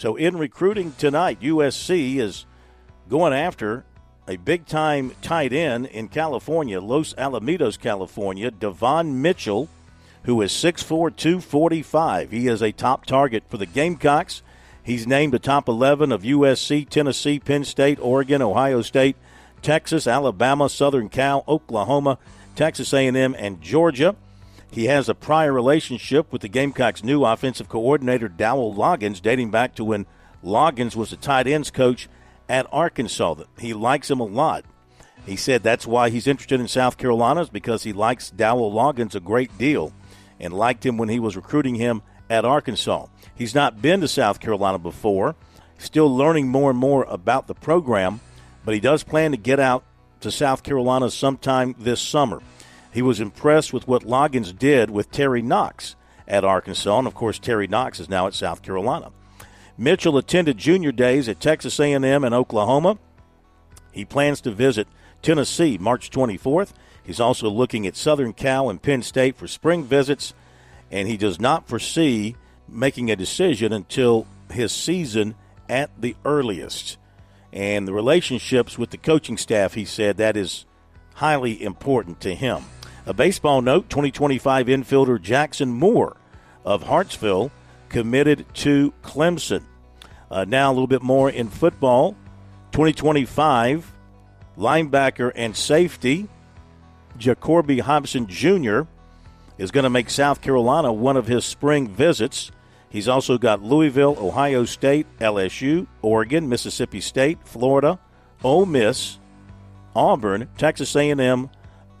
So in recruiting tonight, USC is going after a big time tight end in California, Los Alamitos, California, Devon Mitchell, who is 6'4, 245. He is a top target for the Gamecocks. He's named the top 11 of USC, Tennessee, Penn State, Oregon, Ohio State, Texas, Alabama, Southern Cal, Oklahoma, Texas A&M, and Georgia. He has a prior relationship with the Gamecocks' new offensive coordinator, Dowell Loggins, dating back to when Loggins was the tight ends coach at Arkansas. He likes him a lot. He said that's why he's interested in South Carolina is because he likes Dowell Loggins a great deal and liked him when he was recruiting him at Arkansas. He's not been to South Carolina before, still learning more and more about the program, but he does plan to get out to South Carolina sometime this summer. He was impressed with what Loggins did with Trey Knox at Arkansas, and of course Trey Knox is now at South Carolina. Mitchell attended junior days at Texas A&M and Oklahoma. He plans to visit Tennessee March 24th. He's also looking at Southern Cal and Penn State for spring visits, and he does not foresee making a decision until his season at the earliest. And the relationships with the coaching staff, he said, that is highly important to him. A baseball note 2025 infielder Jackson Moore of Hartsville committed to Clemson. Uh, now, a little bit more in football 2025 linebacker and safety Jacoby Hobson Jr. is going to make South Carolina one of his spring visits. He's also got Louisville, Ohio State, LSU, Oregon, Mississippi State, Florida, Ole Miss, Auburn, Texas A&M,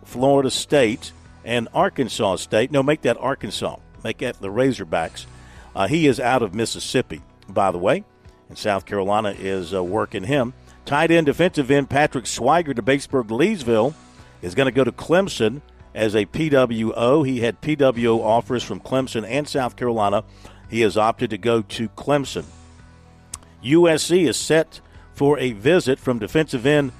Florida State, and Arkansas State. No, make that Arkansas. Make that the Razorbacks. Uh, he is out of Mississippi, by the way, and South Carolina is uh, working him. Tight end defensive end Patrick Swiger to Batesburg Leesville is going to go to Clemson as a PWO. He had PWO offers from Clemson and South Carolina. He has opted to go to Clemson. USC is set for a visit from defensive end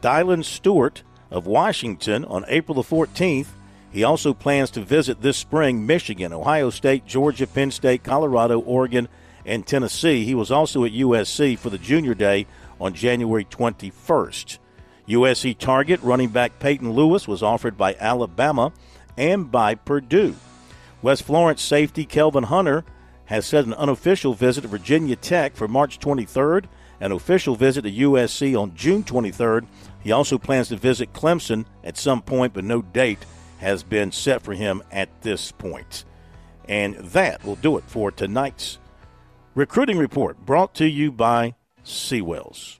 Dylan Stewart of Washington on April the 14th. He also plans to visit this spring Michigan, Ohio State, Georgia, Penn State, Colorado, Oregon, and Tennessee. He was also at USC for the junior day on January 21st. USC target running back Peyton Lewis was offered by Alabama and by Purdue. West Florence safety Kelvin Hunter has set an unofficial visit to Virginia Tech for March 23rd, an official visit to USC on June 23rd. He also plans to visit Clemson at some point, but no date has been set for him at this point. And that will do it for tonight's recruiting report brought to you by Seawells.